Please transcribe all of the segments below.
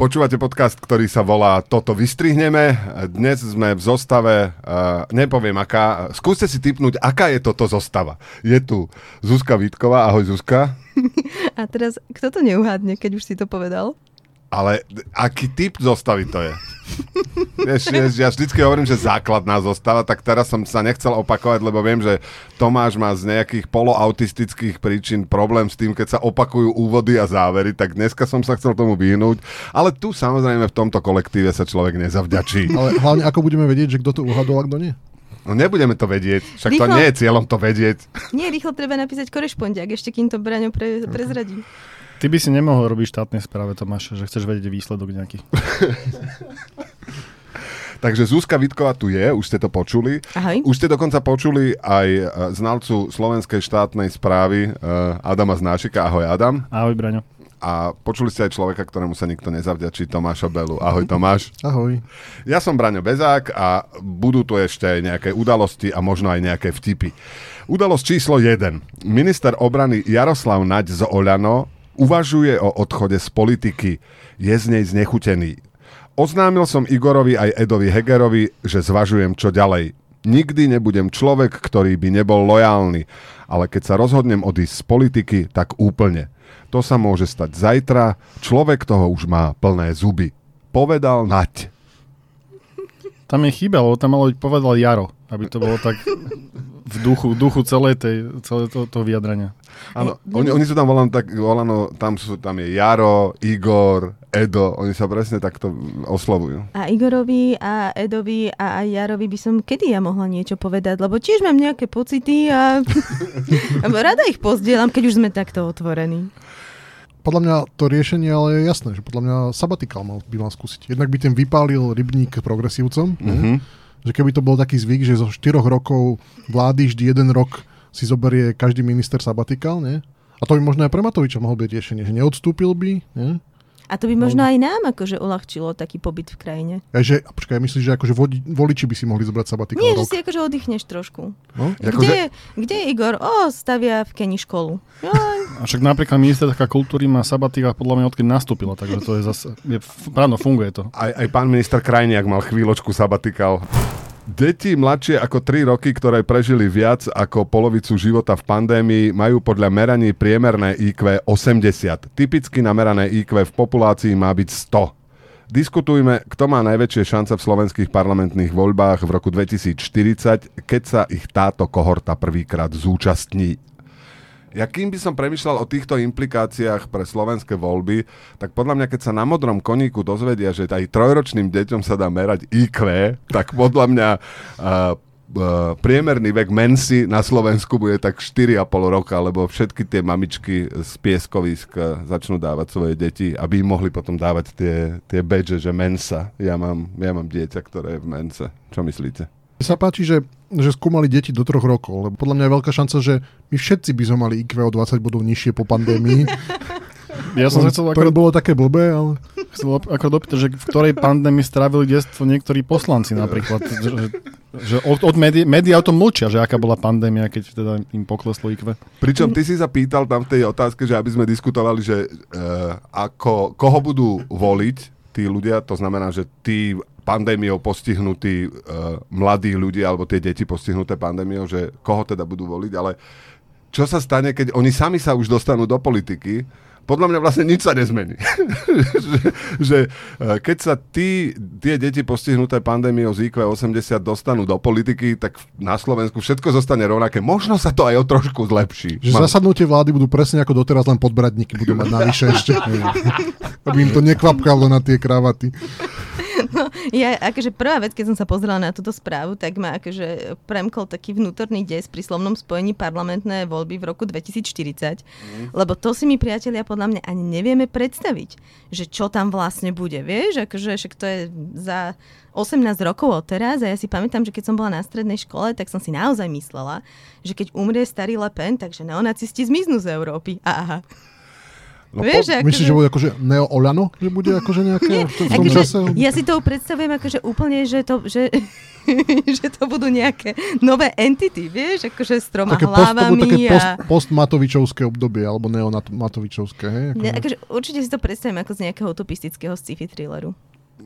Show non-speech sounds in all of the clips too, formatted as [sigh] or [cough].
Počúvate podcast, ktorý sa volá Toto vystrihneme. Dnes sme v zostave, uh, nepoviem aká, skúste si typnúť, aká je toto zostava. Je tu Zuzka Vítková, ahoj Zuzka. [laughs] A teraz, kto to neuhádne, keď už si to povedal? Ale aký typ zostavy to je? [laughs] Vieš, vieš, ja vždycky hovorím, že základná zostava, tak teraz som sa nechcel opakovať, lebo viem, že Tomáš má z nejakých poloautistických príčin problém s tým, keď sa opakujú úvody a závery, tak dneska som sa chcel tomu vyhnúť. Ale tu samozrejme v tomto kolektíve sa človek nezavďačí. Ale hlavne ako budeme vedieť, že kto to uhadol a kto nie? No nebudeme to vedieť, však Rýchlo. to nie je cieľom to vedieť. Nie, rýchlo treba napísať korešpondiak, ešte kým to Braňo pre, prezradí. Ty by si nemohol robiť štátnej správe, Tomáš, že chceš vedieť výsledok nejaký. [laughs] Takže Zuzka Vitková tu je, už ste to počuli. Ahoj. Už ste dokonca počuli aj e, znalcu slovenskej štátnej správy e, Adama Znášika. Ahoj Adam. Ahoj, Braňo. A počuli ste aj človeka, ktorému sa nikto nezavďačí, Tomáša Belu. Ahoj Tomáš. Ahoj. Ja som Braňo Bezák a budú tu ešte aj nejaké udalosti a možno aj nejaké vtipy. Udalosť číslo 1. Minister obrany Jaroslav Naď z Oľano uvažuje o odchode z politiky. Je z nej znechutený. Oznámil som Igorovi aj Edovi Hegerovi, že zvažujem čo ďalej. Nikdy nebudem človek, ktorý by nebol lojálny, ale keď sa rozhodnem odísť z politiky, tak úplne. To sa môže stať zajtra, človek toho už má plné zuby. Povedal Nať. Tam je chyba, lebo tam malo byť povedal Jaro, aby to bolo tak [laughs] v duchu, duchu celej tej, celé to, toho vyjadrania. Áno, oni, oni sú tam volané tak, volano, tam, sú, tam je Jaro, Igor, Edo, oni sa presne takto oslovujú. A Igorovi a Edovi a aj Jarovi by som kedy ja mohla niečo povedať, lebo tiež mám nejaké pocity a [laughs] rada ich pozdielam, keď už sme takto otvorení. Podľa mňa to riešenie ale je jasné, že podľa mňa sabatikál mal, by mal skúsiť. Jednak by ten vypálil rybník progresívcom, Mhm. Že keby to bol taký zvyk, že zo 4 rokov vlády vždy jeden rok si zoberie každý minister sabatikál, nie? A to by možno aj pre Matoviča mohol byť riešenie, že neodstúpil by, nie? A to by možno aj nám akože uľahčilo taký pobyt v krajine. A že, a počkaj, myslíš, že akože vodi, voliči by si mohli zobrať sabatikál Nie, že si akože oddychneš trošku. No? Akože- Kde, je, kde je Igor? O, stavia v Keni školu. Joj. [laughs] A však napríklad ministerka kultúry má sabatika podľa mňa odkedy nastúpila, takže to je zase, je, f- áno, funguje to. Aj, aj pán minister Krajniak mal chvíľočku sabatikál. Deti mladšie ako 3 roky, ktoré prežili viac ako polovicu života v pandémii, majú podľa meraní priemerné IQ 80. Typicky namerané IQ v populácii má byť 100. Diskutujme, kto má najväčšie šance v slovenských parlamentných voľbách v roku 2040, keď sa ich táto kohorta prvýkrát zúčastní. Ja kým by som premyšľal o týchto implikáciách pre slovenské voľby, tak podľa mňa, keď sa na modrom koníku dozvedia, že aj trojročným deťom sa dá merať IQ, tak podľa mňa uh, priemerný vek mensy na Slovensku bude tak 4,5 roka, lebo všetky tie mamičky z pieskovisk uh, začnú dávať svoje deti, aby im mohli potom dávať tie, tie badge, že mensa. Ja mám, ja mám dieťa, ktoré je v mense. Čo myslíte? Mne sa páči, že, že skúmali deti do troch rokov, lebo podľa mňa je veľká šanca, že my všetci by sme mali IQ o 20 bodov nižšie po pandémii. Ja som sa chcel to by ako, bolo také blbé, ale... chcel ako dopýtať, že v ktorej pandémii strávili detstvo niektorí poslanci napríklad. Že, že od, od médií, médiá o tom mlčia, že aká bola pandémia, keď teda im pokleslo IQ. Pričom ty si sa pýtal tam v tej otázke, že aby sme diskutovali, že uh, ako, koho budú voliť tí ľudia, to znamená, že tí pandémiou postihnutí uh, mladí ľudia alebo tie deti postihnuté pandémiou, že koho teda budú voliť, ale čo sa stane, keď oni sami sa už dostanú do politiky, podľa mňa vlastne nič sa nezmení. [laughs] že, že eh, keď sa tí, tie deti postihnuté pandémiou z IQ 80 dostanú do politiky, tak na Slovensku všetko zostane rovnaké. Možno sa to aj o trošku zlepší. Že Mám- zasadnutie vlády budú presne ako doteraz, len podbradníky budú mať navyše ešte. [laughs] Aby im to nekvapkalo na tie kravaty. [laughs] Ja, akože prvá vec, keď som sa pozrela na túto správu, tak ma akože premkol taký vnútorný des pri slovnom spojení parlamentné voľby v roku 2040, mm. lebo to si my priatelia podľa mňa ani nevieme predstaviť, že čo tam vlastne bude, vieš, akože však to je za 18 rokov od teraz a ja si pamätám, že keď som bola na strednej škole, tak som si naozaj myslela, že keď umrie starý Le Pen, takže neonacisti zmiznú z Európy. A aha. No, Vieš, po- akože- Myslíš, že bude akože Neo Olano? Že bude akože nejaké v tom Akože, čase? ja si to predstavujem akože úplne, že to, že, [laughs] že to budú nejaké nové entity, vieš, akože s troma Také, post, hlavami také post, a... post-Matovičovské obdobie, alebo neomatovičovské, hej? Ne, Akože. akože, určite si to predstavím ako z nejakého utopistického sci-fi thrilleru.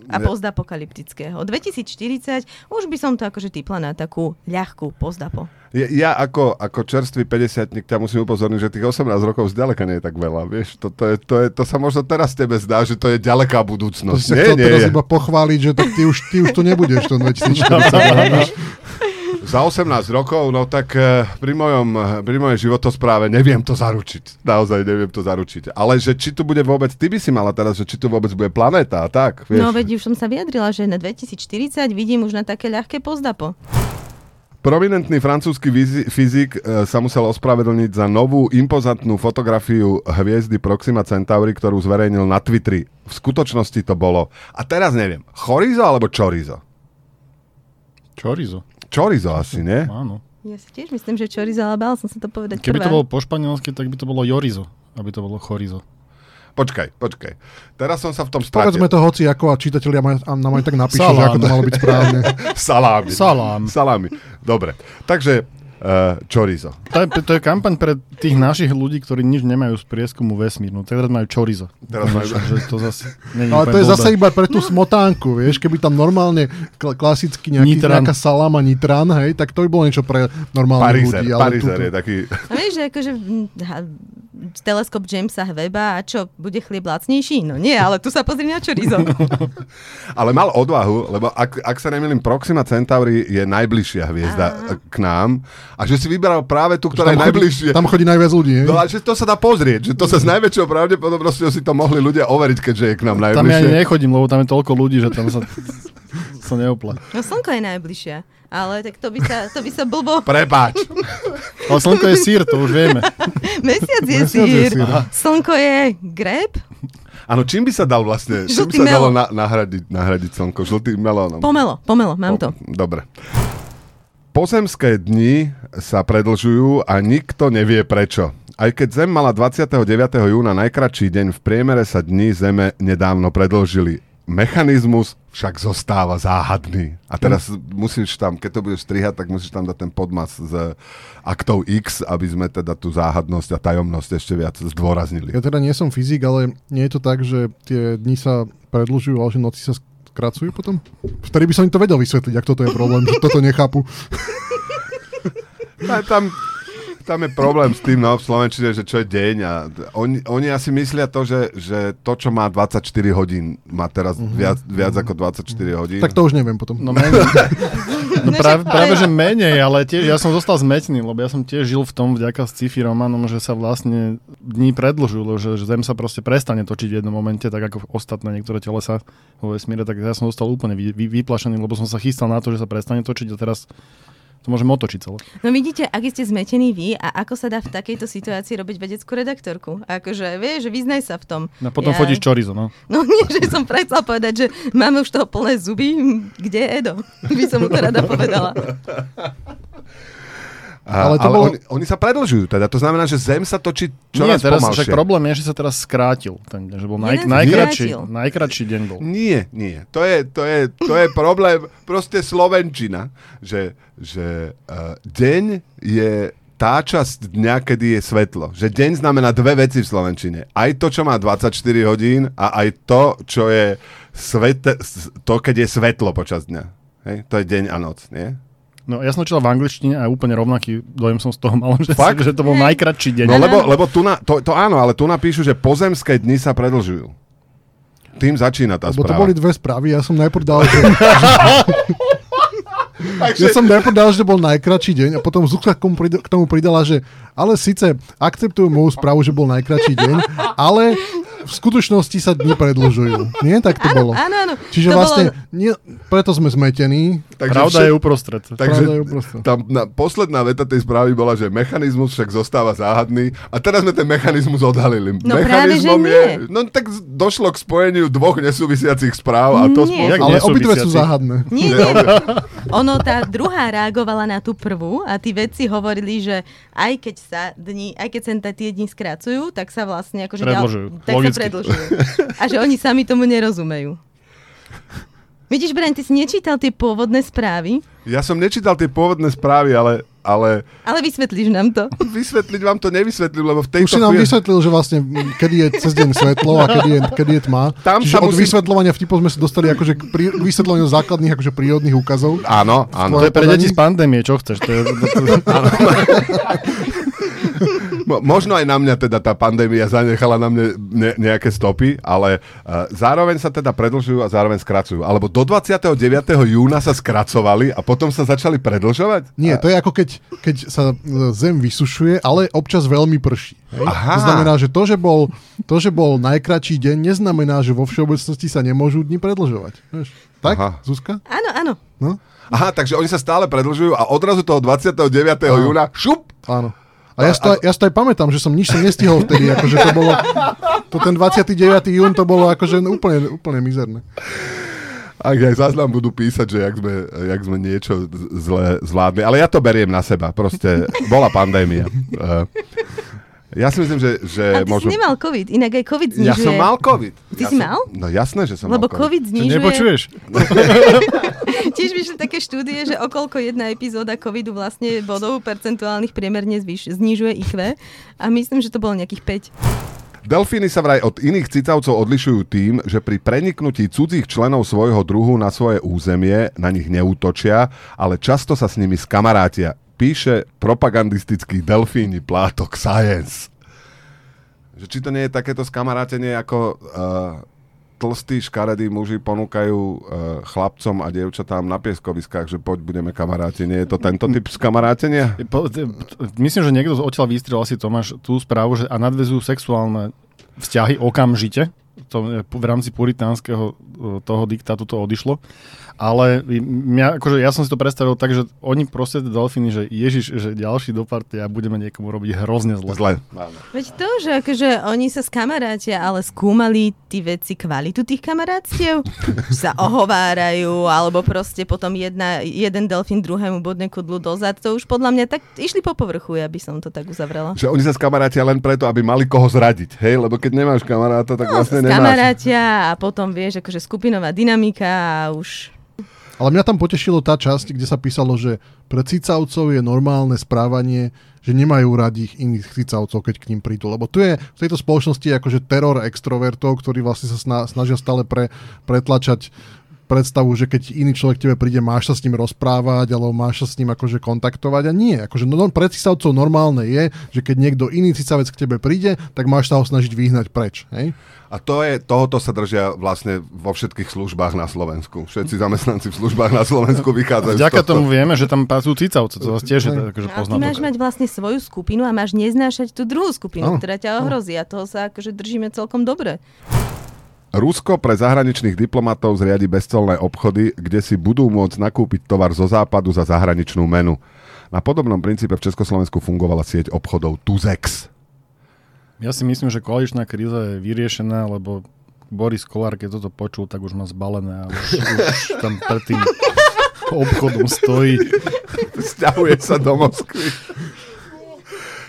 A postapokalyptického. 2040 už by som to akože typla na takú ľahkú postapo. Ja, ja ako, ako čerstvý 50 ťa musím upozorniť, že tých 18 rokov zďaleka nie je tak veľa, vieš. To, to, je, to, je, to sa možno teraz tebe zdá, že to je ďaleká To budúcnosť. si sa Nie, chcel nie teraz je. iba pochváliť, že tak ty už, ty už tu nebudeš v tom [laughs] 2040. [laughs] Za 18 rokov, no tak eh, pri mojom, pri mojej životospráve neviem to zaručiť. Naozaj neviem to zaručiť. Ale že či tu bude vôbec, ty by si mala teraz, že či tu vôbec bude planéta a tak, vieš. No veď už som sa vyjadrila, že na 2040 vidím už na také ľahké pozdapo. Prominentný francúzsky fyzik e, sa musel ospravedlniť za novú impozantnú fotografiu hviezdy Proxima Centauri, ktorú zverejnil na Twitteri. V skutočnosti to bolo, a teraz neviem, chorizo alebo čorizo? Čorizo. Čorizo asi, nie? Áno. Ja si tiež myslím, že čorizo, ale bál som sa to povedať Keby prvá. to bolo po španielsky, tak by to bolo Jorizo, aby to bolo Chorizo. Počkaj, počkaj. Teraz som sa v tom stratil. Povedzme to hoci ako a čitatelia maj, nám aj tak napíšu, Salám. že ako to malo byť správne. Salámy. Salám. Salámy. Dobre. Takže uh, čorizo. To je, to je kampaň pre tých našich ľudí, ktorí nič nemajú z prieskumu vesmíru. Teraz majú Chorizo. Teraz majú- že, to zase Ale to je blbé. zase iba pre tú smotánku, vieš, keby tam normálne kl- klasicky nejaký, Nitran. nejaká salama nitran, hej, tak to by bolo niečo pre normálnych Parizer, ľudí. Ale Parizer túto- je taký... A vieš, že akože ha, teleskop Jamesa Weba a čo, bude chlieb lacnejší? No nie, ale tu sa pozri na čorizo. [laughs] Ale mal odvahu, lebo ak, ak sa nemýlim, Proxima Centauri je najbližšia hviezda eh, k nám a že si vybral práve tú, ktorá je najbližšie. tam chodí najviac ľudí? No a že to sa dá pozrieť, že to sa s najväčšou pravdepodobnosťou si to mohli ľudia overiť, keďže je k nám Tam ja najbližšie. nechodím, lebo tam je toľko ľudí, že tam sa, [laughs] sa neopla. No slnko je najbližšia. Ale tak to by sa, to by sa blbo... Prepáč. [laughs] Ale slnko je sír, to už vieme. Mesiac je Mesiac je sír. sír. Slnko je greb? Áno, čím by sa dal vlastne, čím by sa dalo melón. na, nahradiť, nahradiť slnko? Žltým melónom. Pomelo, pomelo, mám to. Dobre. Pozemské dni sa predlžujú a nikto nevie prečo. Aj keď Zem mala 29. júna najkračší deň, v priemere sa dni Zeme nedávno predlžili. Mechanizmus však zostáva záhadný. A teraz musíš tam, keď to budeš strihať, tak musíš tam dať ten podmas z aktov X, aby sme teda tú záhadnosť a tajomnosť ešte viac zdôraznili. Ja teda nie som fyzik, ale nie je to tak, že tie dni sa predlžujú, ale že noci sa skracujú potom? Vtedy by som im to vedel vysvetliť, ak toto je problém, že toto nechápu. [laughs] Tam, tam je problém s tým no, v Slovenčine, že čo je deň a oni, oni asi myslia to, že, že to, čo má 24 hodín, má teraz Mhm. viac, viac ako 24 hodín. Tak to už neviem potom. No menej. [laughs] No práve, práve, že menej, ale tiež ja som zostal zmetený, lebo ja som tiež žil v tom vďaka sci-fi románom, že sa vlastne dní predlžujú, že, že Zem sa proste prestane točiť v jednom momente, tak ako ostatné niektoré telesa vo vesmíre, tak ja som zostal úplne vy, vy, vyplašený, lebo som sa chystal na to, že sa prestane točiť a teraz to môžem otočiť celé. No vidíte, ak ste zmetení vy a ako sa dá v takejto situácii robiť vedeckú redaktorku. Akože, vieš, že vyznaj sa v tom. No potom Ja- chodíš čorizo, no. No nie, že som chcela povedať, že máme už toho plné zuby, kde je Edo? By som mu to rada povedala. [laughs] A, ale to ale bolo- oni, oni sa predlžujú teda, to znamená, že Zem sa točí Nie, čoraz teraz pomalšie. však problém je, že sa teraz skrátil. Ten, deň, že bol naj, najkračší, najkračší deň bol. Nie, nie. To je, to je, to je problém proste Slovenčina, že, že uh, deň je tá časť dňa, kedy je svetlo. Že deň znamená dve veci v Slovenčine. Aj to, čo má 24 hodín a aj to, čo je svete, to, keď je svetlo počas dňa. Hej? To je deň a noc, nie? No ja som učil v angličtine a úplne rovnaký dojem som z toho mal, [laughs] že, Fakt? že to bol najkračší deň. No lebo, lebo tu na, to, to áno, ale tu napíšu, že pozemské dni sa predlžujú. Tým začína tá Lebo to správa. boli dve správy, ja som najprv dal, že... ja som najprv dal, že bol najkračší deň a potom Zuzka k tomu, prida- k tomu pridala, že ale síce akceptujú moju správu, že bol najkračší deň, ale v skutočnosti sa dni predlžujú. Nie? Tak to Áno, bolo. áno, áno. Čiže To vlastne, bolo- nie, preto sme zmetení. Pravda je uprostred. Takže Pravda je uprostred. tam na, posledná veta tej správy bola, že mechanizmus však zostáva záhadný a teraz sme ten mechanizmus odhalili. No práve, že Mechanizmom je, nie. no tak došlo k spojeniu dvoch nesúvisiacich správ a to Nie. Ale obidve sú záhadné. Nie, Nie, [laughs] ono tá druhá reagovala na tú prvú a tí vedci hovorili, že aj keď sa dni, aj keď sa tie dni skracujú, tak sa vlastne akože Predlžujú. Ďal, tak Logicky. sa predlžujú. A že oni sami tomu nerozumejú. Vidíš, Brian, ty si nečítal tie pôvodné správy, Ja som nečítal tie pôvodné správy, ale, ale ale vysvetlíš nám to. vysvetliť vám to nevysvetlím, lebo v Už tejto si nám chvíli... vysvetlil, že vlastne kedy je cez deň svetlo a kedy je, kedy je tma. Tam Čiže sa od musí- vysvetľovania vtipov sme sa dostali akože k, pri, k vysvetľovaniu základných akože prírodných úkazov. Áno, áno. To je pre deti z pandémie, čo chceš? To je, [laughs] [laughs] Možno aj na mňa teda tá pandémia zanechala na mne ne, nejaké stopy, ale uh, zároveň sa teda predlžujú a zároveň skracujú. Alebo do 29. júna sa skracovali a potom sa začali predlžovať? Nie, to je ako keď, keď sa e, zem vysušuje, ale občas veľmi prší. Hej? Aha. To znamená, že to že, bol, to, že bol najkračší deň, neznamená, že vo všeobecnosti sa nemôžu dni predlžovať. Vieš? Tak, Aha. Zuzka? Áno, áno. No? Aha, takže oni sa stále predlžujú a odrazu toho 29. júna šup! Áno. A ja, si to, aj- ja si to aj pamätám, že som nič som nestihol vtedy, akože to bolo, to ten 29. jún to bolo akože úplne, úplne mizerné. Ak aj záznam budú písať, že jak sme, jak sme niečo zle zvládli. Ale ja to beriem na seba. Proste bola pandémia. [laughs] Ja si myslím, že, že A ty môžeme... si nemal COVID, inak aj COVID znižuje. Ja som mal COVID. Ty ja si som... mal? No jasné, že som Lebo mal COVID. COVID Čo znižuje... nepočuješ? [laughs] Tiež vyšli také štúdie, že okolko jedna epizóda covidu vlastne bodov percentuálnych priemerne zvyš, znižuje IQ a myslím, že to bolo nejakých 5. Delfíny sa vraj od iných cicavcov odlišujú tým, že pri preniknutí cudzích členov svojho druhu na svoje územie na nich neútočia, ale často sa s nimi skamarátia. Píše propagandistický delfíni plátok Science. Že či to nie je takéto skamarátenie ako uh, tlstí škaredí muži ponúkajú uh, chlapcom a dievčatám na pieskoviskách, že poď budeme kamaráti. Nie je to tento typ skamarátenia? T- myslím, že niekto odtiaľ vystrel asi Tomáš tú správu, že a nadvezujú sexuálne vzťahy okamžite. To je v rámci puritánskeho e, toho diktátu to odišlo. Ale mňa, akože ja som si to predstavil tak, že oni proste tie delfíny, že Ježiš, že ďalší do party a budeme niekomu robiť hrozne zle. Zle. Veď to, že akože oni sa skamarátia, ale skúmali tí veci kvalitu tých kamarátstiev, [laughs] sa ohovárajú, alebo proste potom jedna, jeden delfín druhému bodne kudlu dozad, to už podľa mňa tak išli po povrchu, ja by som to tak uzavrela. Že oni sa skamarátia len preto, aby mali koho zradiť, hej? Lebo keď nemáš kamaráta, tak No, vlastne nemáš. kamarátia a potom vieš, akože skupinová dynamika a už... Ale mňa tam potešilo tá časť, kde sa písalo, že pre cicavcov je normálne správanie, že nemajú radi ich iných cicavcov, keď k ním prídu. Lebo tu je v tejto spoločnosti akože teror extrovertov, ktorí vlastne sa sna- snažia stále pre, pretlačať predstavu, že keď iný človek k tebe príde, máš sa s ním rozprávať, alebo máš sa s ním akože kontaktovať a nie. Akože no, pre cicavcov normálne je, že keď niekto iný cicavec k tebe príde, tak máš sa ho snažiť vyhnať preč. Hej? A to je, tohoto sa držia vlastne vo všetkých službách na Slovensku. Všetci zamestnanci v službách na Slovensku vychádzajú Vďaka tomu vieme, že tam pracujú cicavce, to zase tiež je akože ty máš mať vlastne svoju skupinu a máš neznášať tú druhú skupinu, Áno, ktorá ťa ohrozí a toho sa akože držíme celkom dobre. Rusko pre zahraničných diplomatov zriadi bezcelné obchody, kde si budú môcť nakúpiť tovar zo západu za zahraničnú menu. Na podobnom princípe v Československu fungovala sieť obchodov Tuzex. Ja si myslím, že koaličná kríza je vyriešená, lebo Boris Kolár, keď toto počul, tak už má zbalené a už, už tam pred tým obchodom stojí. Sťahuje sa do Moskvy.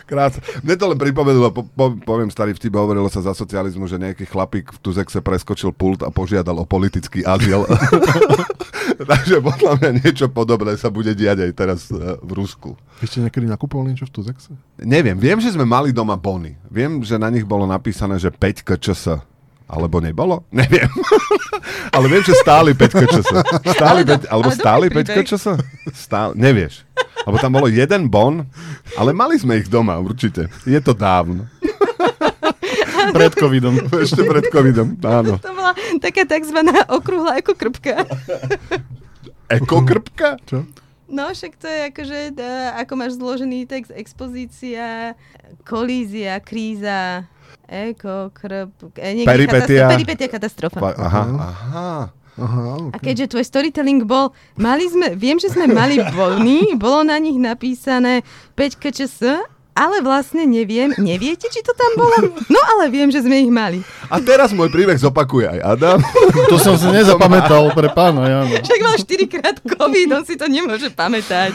Krásne. Mne to len pripomenulo, po, po, poviem starý vtip, hovorilo sa za socializmu, že nejaký chlapík v Tuzexe preskočil pult a požiadal o politický azyl. [laughs] Takže podľa mňa niečo podobné sa bude diať aj teraz eh, v Rusku. Vy ste niekedy nakupovali niečo v Tuzexe? Neviem, viem, že sme mali doma bony. Viem, že na nich bolo napísané, že 5 KČS. Alebo nebolo? [laughs] Neviem. ale viem, že stáli 5 KČS. Stáli Ale do- 5, alebo ale stáli dobrý 5 príbeh. KČS? Stáli, nevieš. Lebo tam bolo jeden bon, ale mali sme ich doma, určite. Je to dávno. [laughs] Pred covidom. Ešte pred covidom, áno. To bola taká takzvaná okrúhla ako krpka. Ekokrpka? Čo? No však to je akože, ako máš zložený text, expozícia, kolízia, kríza, eko, krp, e, Peripetia. katastrofa- peripetia, katastrofa. Pa, aha, aha. Aha, A okay. keďže tvoj storytelling bol, mali sme, viem, že sme mali vojny, bolo na nich napísané 5 KČS ale vlastne neviem, neviete, či to tam bolo? No ale viem, že sme ich mali. A teraz môj príbeh zopakuje aj Adam. [laughs] To som si nezapamätal pre pána Jana. Však mal 4 krát COVID, on si to nemôže pamätať.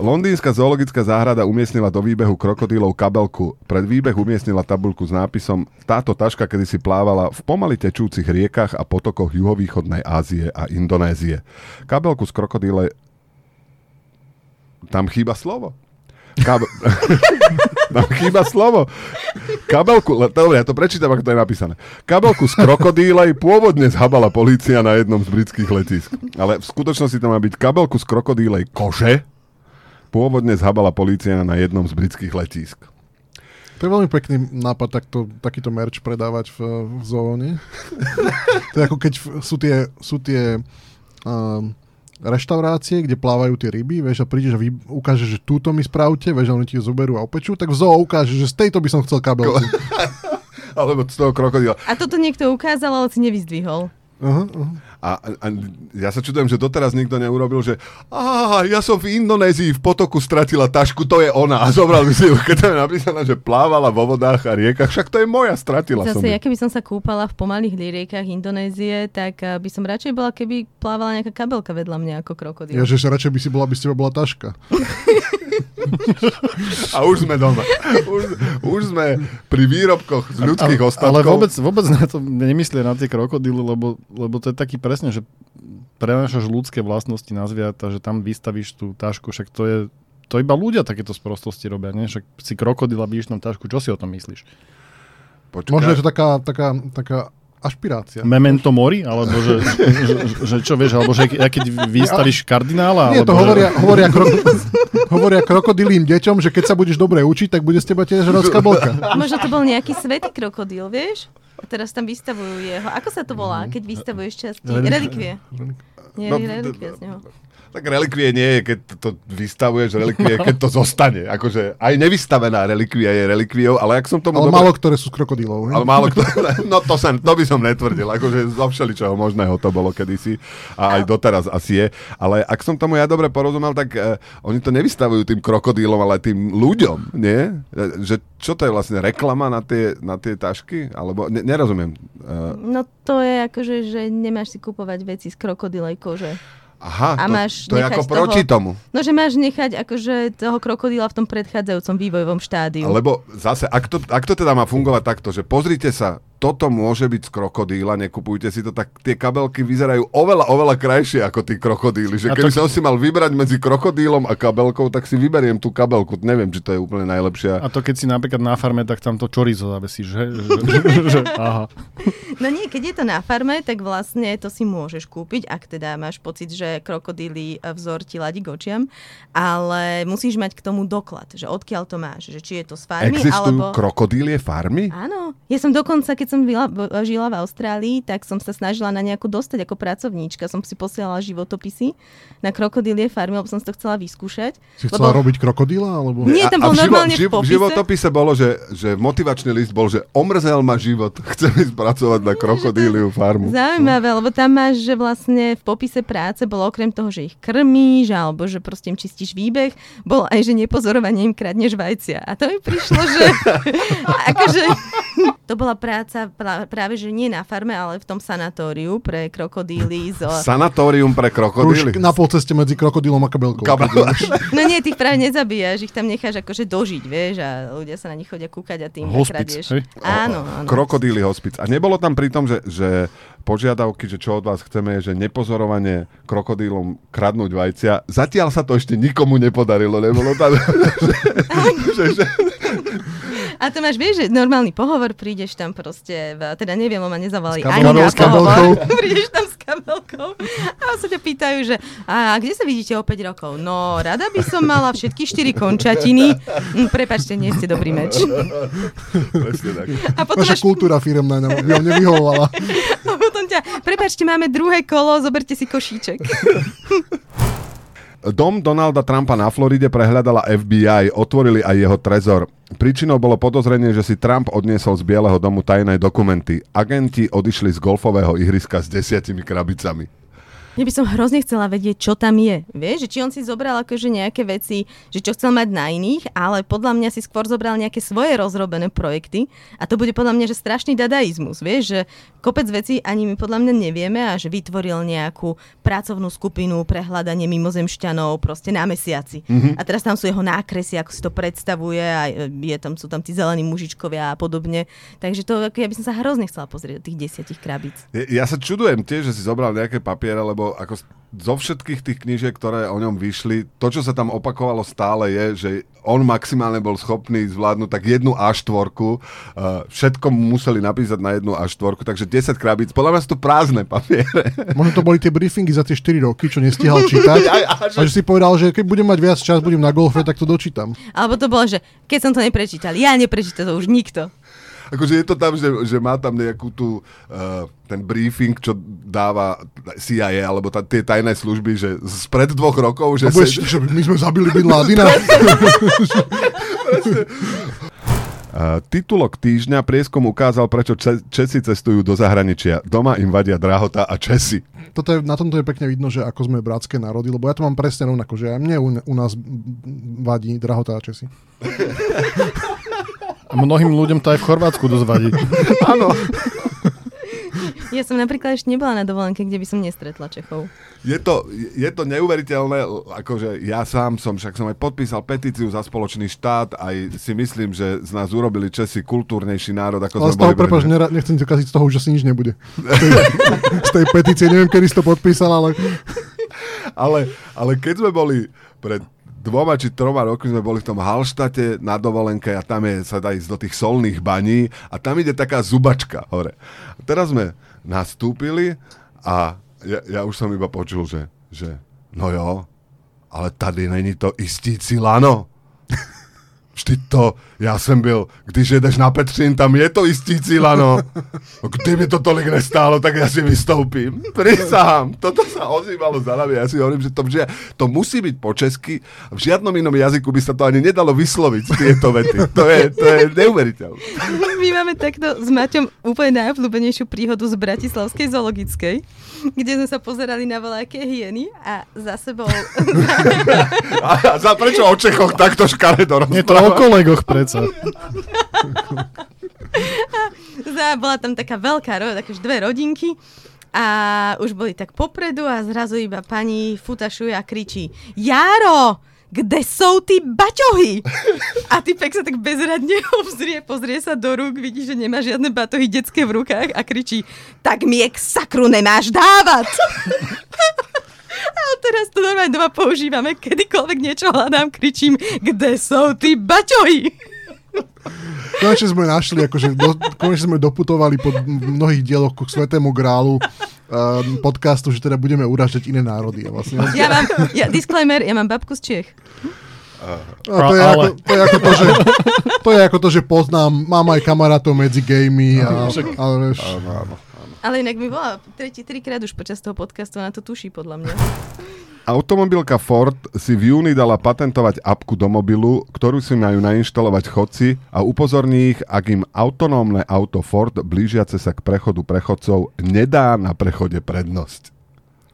Londýnska zoologická záhrada umiestnila do výbehu krokodílov kabelku. Pred výbeh umiestnila tabulku s nápisom Táto taška kedysi plávala v pomaly tečúcich riekach a potokoch juhovýchodnej Ázie a Indonézie. Kabelku z krokodíle... Tam chýba slovo. Kab... [laughs] Tam chýba slovo. Kabelku, dobre, ja to prečítam, ako to je napísané. Kabelku z krokodílej pôvodne zhabala polícia na jednom z britských letisk. Ale v skutočnosti to má byť kabelku z krokodílej kože, pôvodne zhabala polícia na jednom z britských letísk. To je veľmi pekný nápad takto, takýto merch predávať v, v zóne. [laughs] to je ako keď sú tie, sú tie um, reštaurácie, kde plávajú tie ryby, vieš, a prídeš a vy, ukážeš, že túto mi spravte, vieš, a oni ti ju zoberú a opečú, tak v zoo ukážeš, že z tejto by som chcel kabelku. [laughs] Alebo z toho krokodíla. A toto niekto ukázal, ale si nevyzdvihol. Aha, aha. A, a ja sa čudujem, že doteraz nikto neurobil, že á, ja som v Indonézii v potoku stratila tašku, to je ona. A zobral by si ju, keď tam je napísané, že plávala vo vodách a riekach, však to je moja, stratila som. Zase, ja keby som sa kúpala v pomalých riekach Indonézie, tak eh, by som radšej bola, keby plávala nejaká kabelka vedľa mňa ako krokodíl. Ja, že radšej by si bola, aby z teba bola taška. [laughs] [laughs] A už sme doma. Už, už sme pri výrobkoch z ľudských ale, ostatkov. ale vôbec, vôbec na to nemyslia na tie krokodíly, lebo, lebo to je taký presne, že prenášaš ľudské vlastnosti na zviata, že tam vystavíš tú tašku, však to je to iba ľudia takéto sprostosti robia, nie? Však si krokodíla bíš tam tašku, čo si o tom myslíš? Počkaj. Možno je to taká, taká, taká ašpirácia. Memento mori? Alebo že, že, že čo vieš, alebo že ja keď vystavíš kardinála? Nie, to alebo hovoria, že, hovoria, krok, hovoria krokodilým deťom, že keď sa budeš dobre učiť, tak bude z teba tiež raz kabelka. Možno to bol nejaký svetý krokodíl, vieš? Teraz tam vystavujú jeho. Ako sa to volá, keď vystavuješ časti? Relikvie. Nie, No, relikvie z neho. Tak relikvie nie je, keď to vystavuješ, relikvie, keď to zostane. Akože aj nevystavená relikvia je relikviou, ale ak som tomu Ale dobre- málo ktoré sú z krokodílov. Ale málo kto... [laughs] No to, sa, to by som netvrdil. Akože zo všeličoho možného to bolo kedysi. A aj doteraz asi je. Ale ak som tomu ja dobre porozumel, tak uh, oni to nevystavujú tým krokodílom, ale tým ľuďom, nie? E, Že čo to je vlastne reklama na tie, na tie tašky? Alebo ne, nerozumiem. Uh, No to je akože, že nemáš si kupovať veci z krokodilej kože. aha, A to, máš to je ako toho- proti tomu. No, že máš nechať akože toho krokodíla v tom predchádzajúcom vývojovom štádiu. Lebo zase, ak to, ak to teda má fungovať takto, že pozrite sa, toto môže byť z krokodíla, nekupujte si to, tak tie kabelky vyzerajú oveľa, oveľa krajšie ako tí krokodíly. Že keby to- som si mal vybrať medzi krokodílom a kabelkou, tak si vyberiem tú kabelku. Neviem, či to je úplne najlepšia. a to keď si napríklad na farme, tak tam to chorizo zavesíš, že? že, [laughs] aha. No nie, keď je to na farme, tak vlastne to si môžeš kúpiť, ak teda máš pocit, že krokodíly vzor ti ladí k očiam, ale musíš mať k tomu doklad, že odkiaľ to máš, že či je to z farmy, Existujú alebo... krokodílie farmy? Áno. Ja som dokonca, keď som byla, žila v Austrálii, tak som sa snažila na nejakú dostať ako pracovníčka. Som si posielala životopisy na krokodílie farmy, lebo som si to chcela vyskúšať. Si chcela robiť krokodíla? Alebo... Nie, tam bol v, normálne v v, v životopise bolo, že, že motivačný list bol, že omrzel ma život, [laughs] chcem ísť pracovať na krokodíliu farmu. Zaujímavé, lebo tam máš, že vlastne v popise práce bolo okrem toho, že ich krmíš, alebo že proste im čistíš výbeh, bolo aj, že nepozorovanie im kradneš vajcia. A to mi prišlo, že [laughs] [laughs] akože to bola práca pra- práve, že nie na farme, ale v tom sanatóriu pre krokodíly. Zo... Sanatórium pre krokodíly. Už na polceste medzi krokodílom a kabelkou. Kabel- [laughs] No nie, tých práve nezabíjaš, ich tam necháš akože dožiť, vieš, a ľudia sa na nich chodia kúkať a tým Hospic? Áno, áno. Krokodíly hospic. A nebolo tam pri tom, že, že požiadavky, že čo od vás chceme, je, že nepozorovanie krokodílom kradnúť vajcia. Zatiaľ sa to ešte nikomu nepodarilo. Nebolo tam, [laughs] že, že, že, A to máš, vieš, že normálny pohovor, prídeš tam proste, v, teda neviem, ma nezavolali ani na pohovor. [laughs] prídeš tam s kabelkou a sa ťa pýtajú, že a kde sa vidíte o 5 rokov? No, rada by som mala všetky 4 končatiny. Hm, prepačte, nie ste dobrý meč. [laughs] presne tak. A potom, Naša máš, kultúra firemná nám nevyhovovala. [laughs] a potom ťa, prepačte, máme druhé kolo, zoberte si košíček. Dom Donalda Trumpa na Floride prehľadala FBI, otvorili aj jeho trezor. Príčinou bolo podozrenie, že si Trump odniesol z Bieleho domu tajné dokumenty. Agenti odišli z golfového ihriska s desiatimi krabicami. Ja by som hrozne chcela vedieť, čo tam je. Vieš, že či on si zobral akože nejaké veci, že čo chcel mať na iných, ale podľa mňa si skôr zobral nejaké svoje rozrobené projekty a to bude podľa mňa, že strašný dadaizmus, vieš, že kopec vecí ani my podľa mňa nevieme a že vytvoril nejakú pracovnú skupinu pre hľadanie mimozemšťanov proste na mesiaci. Mm-hmm. A teraz tam sú jeho nákresy, ako si to predstavuje a je tam, sú tam tí zelení mužičkovia a podobne. Takže to, ja by som sa hrozne chcela pozrieť do tých desiatich krabíc. Ja, ja sa čudujem tiež, že si zobral nejaké papiere, lebo ako zo všetkých tých knížiek, ktoré o ňom vyšli, to, čo sa tam opakovalo stále je, že on maximálne bol schopný zvládnuť tak jednu A4, uh, všetko museli napísať na jednu A4, takže 10 krabíc, podľa mňa sú to prázdne papiere. [laughs] Možno to boli tie briefingy za tie 4 roky, čo nestihal [laughs] čítať. a, že... a že si povedal, že keď budem mať viac čas, budem na golfe, tak to dočítam. Alebo to bolo, že keď som to neprečítal, ja neprečítal to už nikto akože je to tam, že, že má tam nejakú tú, uh, ten briefing, čo dáva CIA, alebo ta, tie tajné služby, že spred dvoch rokov, že... Budeš, že my sme zabili Bin Ladina. [laughs] Uh, titulok týždňa prieskum ukázal, prečo Česi cestujú do zahraničia. Doma im vadia drahota a Česi. Toto je, na tomto je pekne vidno, že ako sme bratské národy, lebo ja to mám presne rovnako, že aj mne u, u nás vadí drahota a Česi. [laughs] A mnohým ľuďom to aj v Chorvátsku dosť vadí. [laughs] Áno. Ja som napríklad ešte nebola na dovolenke, kde by som nestretla Čechov. Je to, je to neuveriteľné, akože ja sám som, však som aj podpísal petíciu za spoločný štát, aj si myslím, že z nás urobili Česi kultúrnejší národ, ako Ale sme boli. Prepáč, nechcem ti kaziť z toho, že si nič nebude. Z tej, [laughs] z tej petície, neviem, kedy si to podpísal, ale... ale... Ale keď sme boli pred dvoma či troma rokmi sme boli v tom Halštate na dovolenke a tam je, sa dá ísť do tých solných baní a tam ide taká zubačka hore. A teraz sme nastúpili a ja, ja už som iba počul, že, že no jo, ale tady není to istící lano. Vždyť to, já jsem byl, když jedeš na Petřín, tam je to istý cíla, no. Kdyby to tolik nestálo, tak ja si vystoupím. Prisahám. Toto sa ozývalo za nami. Ja si hovorím, že to, že to musí byť po česky. V žiadnom inom jazyku by sa to ani nedalo vysloviť, tieto vety. To je, to je neuveriteľné. My máme takto s Maťom úplne najobľúbenejšiu príhodu z Bratislavskej zoologickej, kde sme sa pozerali na veľké hieny a za sebou... a, a za prečo o Čechoch takto škaredo rozprávať? o kolegoch predsa. bola tam taká veľká roda, také dve rodinky a už boli tak popredu a zrazu iba pani futašuje a kričí Jaro, kde sú tí baťohy? A typek sa tak bezradne [laughs] obzrie, pozrie sa do rúk, vidí, že nemá žiadne batohy detské v rukách a kričí, tak mi k sakru nemáš dávať. [laughs] A teraz to normálne doma používame, kedykoľvek niečo hľadám, kričím, kde sú tí baťohy? Konečne sme našli, akože do, konečne sme doputovali po mnohých dieloch k Svetému grálu uh, podcastu, že teda budeme uražať iné národy. Vlastne. Ja mám, ja, disclaimer, ja mám babku z Čech. A to, je ako, to, je ako to, že, to je ako to, že poznám, mám aj kamarátov medzi gejmi a, a, vieš, áno, áno. Ale inak mi bola tretí, trikrát už počas toho podcastu, na to tuší podľa mňa. Automobilka Ford si v júni dala patentovať apku do mobilu, ktorú si majú nainštalovať chodci a upozorní ich, ak im autonómne auto Ford blížiace sa k prechodu prechodcov nedá na prechode prednosť.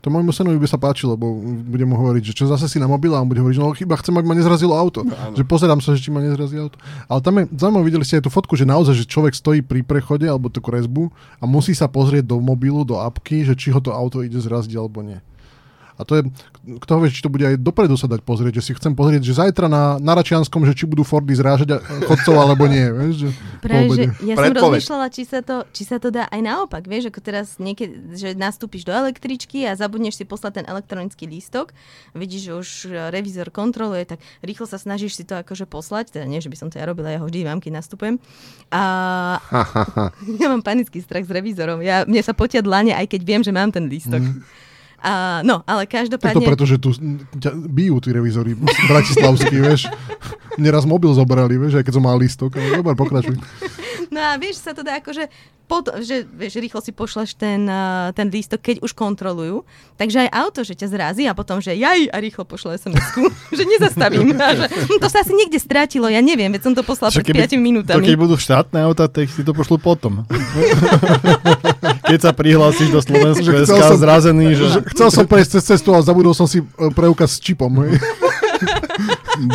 To môjmu synovi by sa páčilo, lebo budem mu hovoriť, že čo zase si na mobil a on bude hovoriť, že no chyba chcem, ak ma nezrazilo auto. No, že pozerám sa, že či ma nezrazí auto. Ale tam je, zaujímavé, videli ste aj tú fotku, že naozaj, že človek stojí pri prechode alebo tú kresbu a musí sa pozrieť do mobilu, do apky, že či ho to auto ide zraziť alebo nie. A to je, kto vie, či to bude aj dopredu sa dať pozrieť, že si chcem pozrieť, že zajtra na, na Račianskom, že či budú Fordy zrážať [laughs] chodcov alebo nie. Vieš, že Práve, že ja som rozmýšľala, či sa, to, či sa to dá aj naopak. Vieš, ako teraz niekedy, že nastúpiš do električky a zabudneš si poslať ten elektronický lístok, vidíš, že už revizor kontroluje, tak rýchlo sa snažíš si to akože poslať, teda nie, že by som to ja robila, ja ho vždy mám, keď nastupujem. A [laughs] [laughs] ja mám panický strach s revizorom. Ja, mne sa potia dlane, aj keď viem, že mám ten lístok. Mm. A, no, ale každopádne... Tak to preto, že tu ťa bijú tí revizory bratislavskí, vieš. Neraz mobil zobrali, vieš, aj keď som mal listok. Ale dobre, pokračuj. [laughs] No a vieš, sa to dá akože pod, že vieš, rýchlo si pošleš ten, uh, ten lístok, keď už kontrolujú. Takže aj auto, že ťa zrazí a potom, že jaj a rýchlo pošle SMS-ku, [laughs] že nezastavím. A že, hm, to sa asi niekde strátilo, ja neviem, veď som to poslal Však pred 5 To minútami. keď budú štátne auta, tak si to pošlu potom. [laughs] keď sa prihlásiš do Slovensku Že chcel SK som- zrazený, že Že Chcel som prejsť cez cestu, ale zabudol som si e, preukaz s čipom. hej.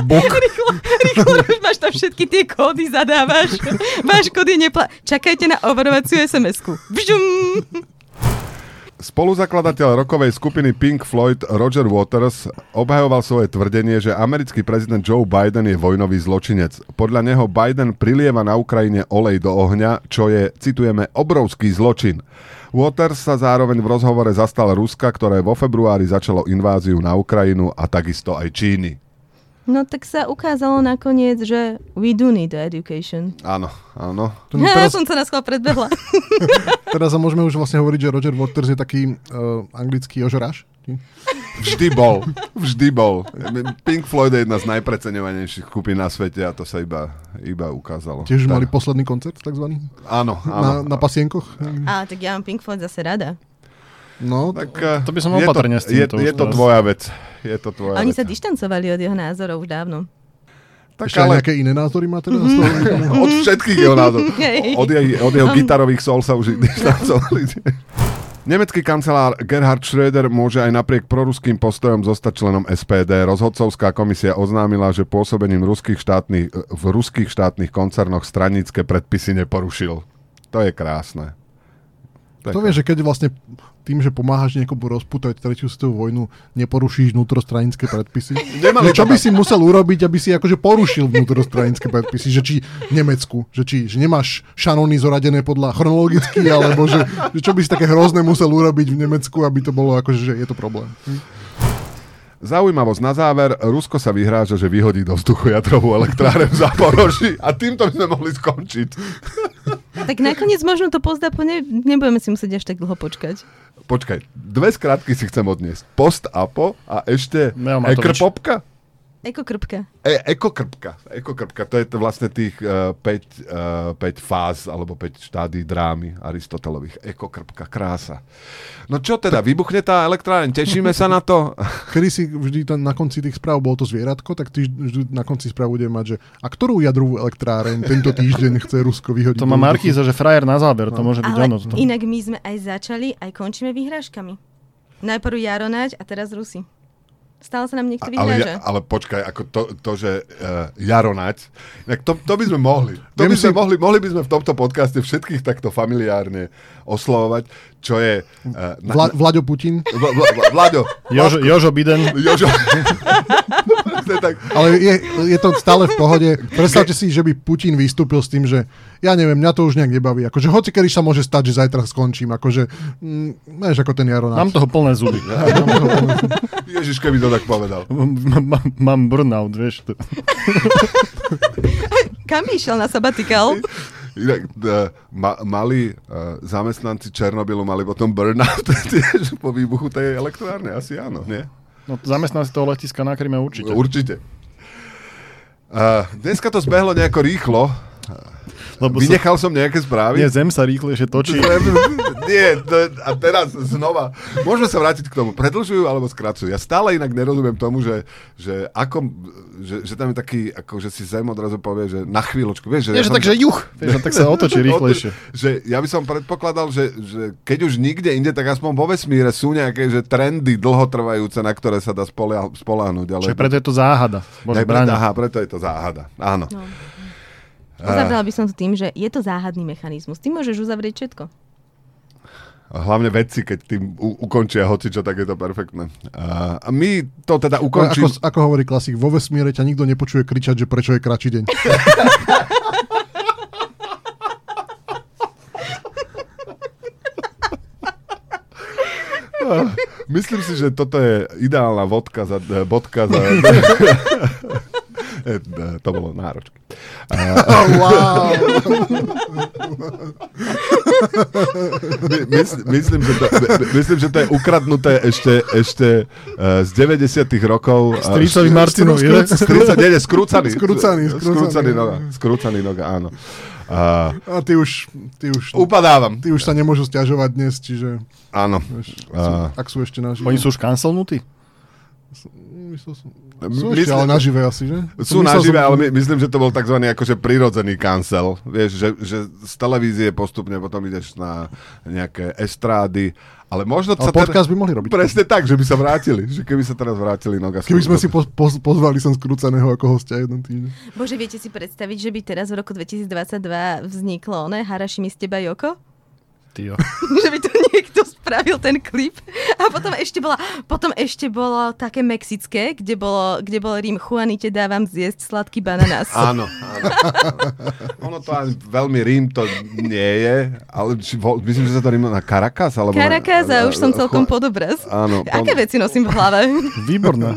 Bok. [laughs] Rýchlo, rýchlo [laughs] máš tam všetky tie kódy, zadávaš. Váš kód je nepla... Čakajte na overovaciu SMS-ku. Vžum. Spoluzakladateľ rokovej skupiny Pink Floyd Roger Waters obhajoval svoje tvrdenie, že americký prezident Joe Biden je vojnový zločinec. Podľa neho Biden prilieva na Ukrajine olej do ohňa, čo je, citujeme, obrovský zločin. Waters sa zároveň v rozhovore zastal Ruska, ktoré vo februári začalo inváziu na Ukrajinu a takisto aj Číny. No tak sa ukázalo nakoniec, že we do need education. Áno, áno. To- Ja [laughs] Teraz, som sa na schvál predbehla. [laughs] teraz sa môžeme už vlastne hovoriť, že Roger Waters je taký uh, anglický ožraš. Vždy bol. Vždy bol. Pink Floyd je jedna z najpreceňovanejších skupín na svete a to sa iba, iba ukázalo. Tiež Tak- mali posledný koncert, takzvaný? Áno, Na, áno. na pasienkoch? A tak ja mám Pink Floyd zase rada. No, Tak, eh, To by som je opatrne s je, týmto je už to tvoja vec. Je to tvoja oni vec. sa dištancovali od jeho názorov už dávno. tak, ešte ale nejaké iné názory má teda? toho? [laughs] od všetkých jeho názorov. [laughs] Od, jej, od jeho gitarových sol sa už dištancovali. [laughs] Nemecký kancelár Gerhard Schröder môže aj napriek proruským postojom zostať členom SPD. Rozhodcovská komisia oznámila, že pôsobením ruských štátnych, v ruských štátnych koncernoch stranické predpisy neporušil. To je krásne. Je To vieš, že keď vlastne tým, že pomáhaš niekomu rozputať tretiu svetovú vojnu, neporušíš vnútrostranické predpisy. [laughs] No, čo by tak. si musel urobiť, aby si akože porušil vnútrostranické predpisy? Že či v Nemecku, že či že nemáš šanóny zoradené podľa chronologicky, alebo že, že čo by si také hrozné musel urobiť v Nemecku, aby to bolo akože, že je to problém. Zaujímavosť na záver, Rusko sa vyhráža, že vyhodí do vzduchu jadrovú elektráreň v Zaporoži a týmto by sme mohli skončiť. Tak nakoniec možno to pozdapo, ne, nebudeme si musieť až tak dlho počkať. Počkaj, dve skratky si chcem odniesť. Post-apo a ešte Meo Matovič. ekrpopka? Eko krpka. E, ekokrpka. Ekokrpka, to je to vlastne tých uh, 5, uh, 5 fáz alebo 5 štádí drámy Aristotelových. Ekokrpka, krása. No čo teda, vybuchne tá elektráreň, tešíme sa na to? [laughs] Kedy si vždy tam na konci tých správ bolo to zvieratko, tak ty vždy na konci správ bude mať, že a ktorú jadrovú elektráreň tento týždeň chce Rusko vyhodiť? To má? Markíza, že frajer na záber, to môže byť Ale ono. To. inak my sme aj začali, aj končíme vyhrážkami. Najprv Jaronáč a teraz Rusi. Stále sa nám niekto Ale, vyhráža. ja, ale počkaj, ako to, to že uh, Jaronať, inak to, to by sme mohli. To by sme si- mohli, mohli by sme v tomto podcaste všetkých takto familiárne oslovovať, čo je... Uh, Vla, Vlaďo Putin. Vla, Vla, Vlaďo, Jožo, Jožo Biden, Jožo. [laughs] To je tak, Ale je, je to stále v pohode. Predstavte si, že by Putin vystúpil s tým, že ja neviem, mňa to už nejak nebaví. Akože hoci kedy sa môže stať, že zajtra skončím. Akože, mm, vieš, ako ten Jaro mám toho plné zuby. [laughs] Ježiš, keby to tak povedal. Mám- burnout, vieš. [laughs] Kam išiel na sabatikál? Inak, uh, ma, mali uh, zamestnanci Černobylu mali potom burnout [laughs] tiež po výbuchu tej elektrárne, asi áno, nie? No, zamestnanci toho letiska na Kryme určite. Určite. Uh, dneska to zbehlo nejako rýchlo. Lebo Vynechal som nejaké správy? nie, zem sa rýchlejšie točí. [laughs] Nie, to, a teraz znova. Môžeme sa vrátiť k tomu. Predlžujú alebo skracujú? Ja stále inak nerozumiem tomu, že, že, ako, že, že tam je taký, ako že si zem odrazu povie, že na chvíľočku. Vieš, že Nie, že som- takže juch, vieš, tak sa [laughs] otočí rýchlejšie. Že ja by som predpokladal, že, že keď už nikde inde, tak aspoň vo vesmíre sú nejaké že trendy dlhotrvajúce, na ktoré sa dá spolia- spoláhnuť. Ale... Čiže preto je to záhada. Bože, Aj preto, aha, preto je to záhada. Áno. No. Uzavrela by som to tým, že je to záhadný mechanizmus. Ty môžeš uzavrieť všetko. Hlavne vedci, keď tým u- ukončia hocičo, tak je to perfektné. A, my to teda ukončíme. Ako, ako hovorí klasik, vo vesmíre ťa nikto nepočuje kričať, že prečo je kratší deň. [laughs] Myslím si, že toto je ideálna vodka za, eh, bodka za... [laughs] Eh, [laughs] eh, to bolo náročné. Oh, [laughs] wow. My, mysl, myslím, že to, my- myslím, že to je ukradnuté ešte, ešte uh, z 90 rokov. Stricovi Uh, Martinovi, ne? Skrúca, nie, nie, skrúcaný. Skrúcaný, skrúcaný. Skrúcaný noga, skrúcaný noga, áno. Uh, A ty už, ty už, upadávam. ty už sa nemôžu stiažovať dnes, čiže Áno. vieš, sú, A- ak sú ešte nažive. Oni sú už cancelnutí? Myslel som- Sú ešte ale nažive asi, že? Sú nažive, som- ale my, myslím, že to bol tzv. akože prirodzený cancel. Vieš, že, že z televízie postupne potom ideš na nejaké estrády. Ale možno Ale sa podcast by mohli robiť. Presne tak, že by sa vrátili. Že keby sa teraz vrátili noga. Keby sme si po, po, pozvali som skrúcaného ako hostia jeden týždeň. Bože, viete si predstaviť, že by teraz v roku 2022 vzniklo oné Harašimi z teba Joko? Tyjo. [laughs] že by to niekto spravil ten klip. A potom ešte bola, potom ešte bolo také mexické, kde bolo, kde bol rím Juanite dávam zjesť sladký bananás. [laughs] Áno, áno. [laughs] ono to ani veľmi rím to nie je, ale či, myslím, že sa to rímuje na Caracas? Alebo Caracas a už som celkom pod obraz. Áno. Aké veci nosím v hlave? Výborné.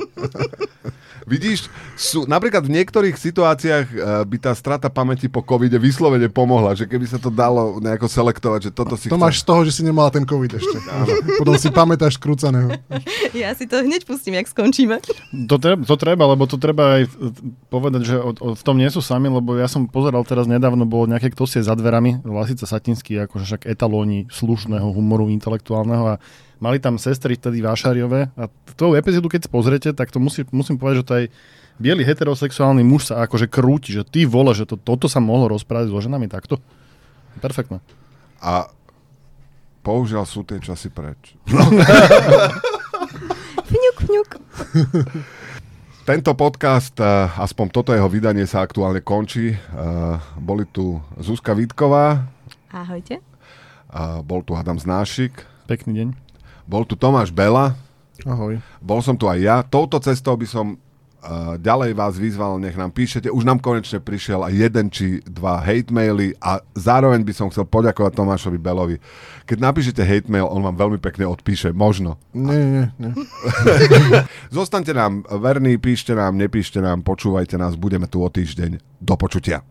Vidíš, sú, napríklad v niektorých situáciách uh, by tá strata pamäti po covide vyslovene pomohla, že keby sa to dalo nejako selektovať, že toto si To chcem- máš z toho, že si nemala ten COVID ešte. [laughs] Potom si pamätáš skrúcaného. Ja si to hneď pustím, jak skončíme. To, treba, to treba, lebo to treba aj e, povedať, že o, o, v tom nie sú sami, lebo ja som pozeral teraz nedávno, bolo nejaké kto si je za dverami, Lasica Satinský, akože však etalóni slušného humoru intelektuálneho a mali tam sestry vtedy Vášariové a tú epizódu, keď si pozriete, tak to musí, musím povedať, že to aj biely heterosexuálny muž sa akože krúti, že ty vole, že to, toto sa mohlo rozprávať so ženami takto. Perfektné. A bohužiaľ sú tie časy preč. [laughs] Fňuk, fňuk. [laughs] Tento podcast, eh, aspoň toto jeho vydanie sa aktuálne končí. Eh, Boli tu Zuzka Vítková, Ahojte. bol tu Adam Znášik, Pekný deň. Bol tu Tomáš Bela, Ahoj. bol som tu aj ja. Touto cestou by som uh, ďalej vás vyzval, nech nám píšete. Už nám konečne prišiel aj jeden či dva hate maily a zároveň by som chcel poďakovať Tomášovi Belovi. Keď napíšete hate mail, on vám veľmi pekne odpíše. Možno. Nie, nie, nie. [laughs] Zostaňte nám verní, píšte nám, nepíšte nám, počúvajte nás, budeme tu o týždeň. Do počutia.